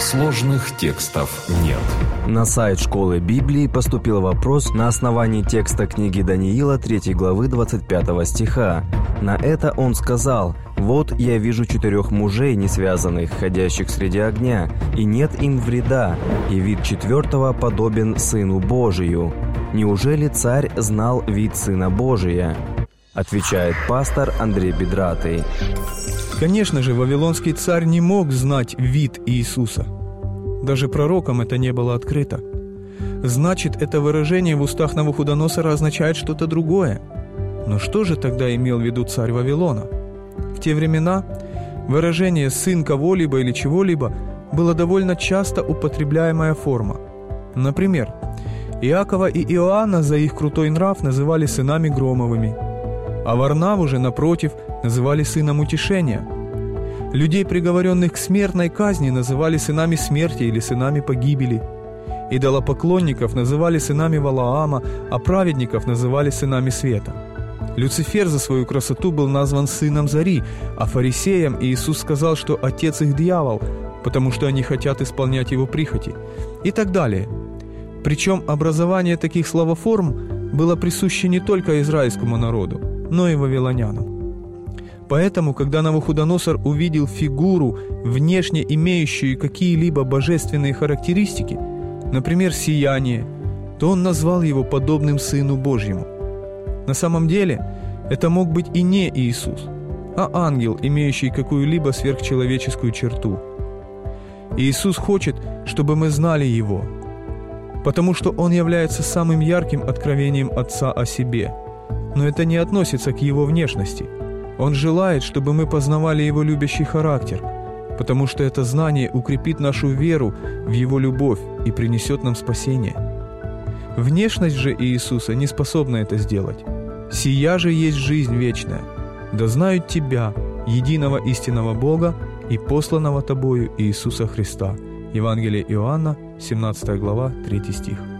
Сложных текстов нет. На сайт школы Библии поступил вопрос на основании текста книги Даниила 3 главы 25 стиха. На это он сказал «Вот я вижу четырех мужей, не связанных, ходящих среди огня, и нет им вреда, и вид четвертого подобен Сыну Божию. Неужели царь знал вид Сына Божия?» Отвечает пастор Андрей Бедратый. Конечно же, Вавилонский царь не мог знать вид Иисуса. Даже пророкам это не было открыто. Значит, это выражение в устах Навуходоносора означает что-то другое. Но что же тогда имел в виду царь Вавилона? В те времена выражение «сын кого-либо» или чего-либо было довольно часто употребляемая форма. Например, Иакова и Иоанна за их крутой нрав называли сынами Громовыми, а Варнаву же, напротив, называли сыном утешения. Людей, приговоренных к смертной казни, называли сынами смерти или сынами погибели. Идолопоклонников называли сынами Валаама, а праведников называли сынами света. Люцифер за свою красоту был назван сыном зари, а фарисеям Иисус сказал, что отец их дьявол, потому что они хотят исполнять его прихоти. И так далее. Причем образование таких словоформ было присуще не только израильскому народу, но и вавилонянам. Поэтому, когда Навуходоносор увидел фигуру, внешне имеющую какие-либо божественные характеристики, например, сияние, то он назвал его подобным Сыну Божьему. На самом деле, это мог быть и не Иисус, а ангел, имеющий какую-либо сверхчеловеческую черту. Иисус хочет, чтобы мы знали Его, потому что Он является самым ярким откровением Отца о себе. Но это не относится к Его внешности – он желает, чтобы мы познавали Его любящий характер, потому что это знание укрепит нашу веру в Его любовь и принесет нам спасение. Внешность же Иисуса не способна это сделать. «Сия же есть жизнь вечная, да знают Тебя, единого истинного Бога и посланного Тобою Иисуса Христа». Евангелие Иоанна, 17 глава, 3 стих.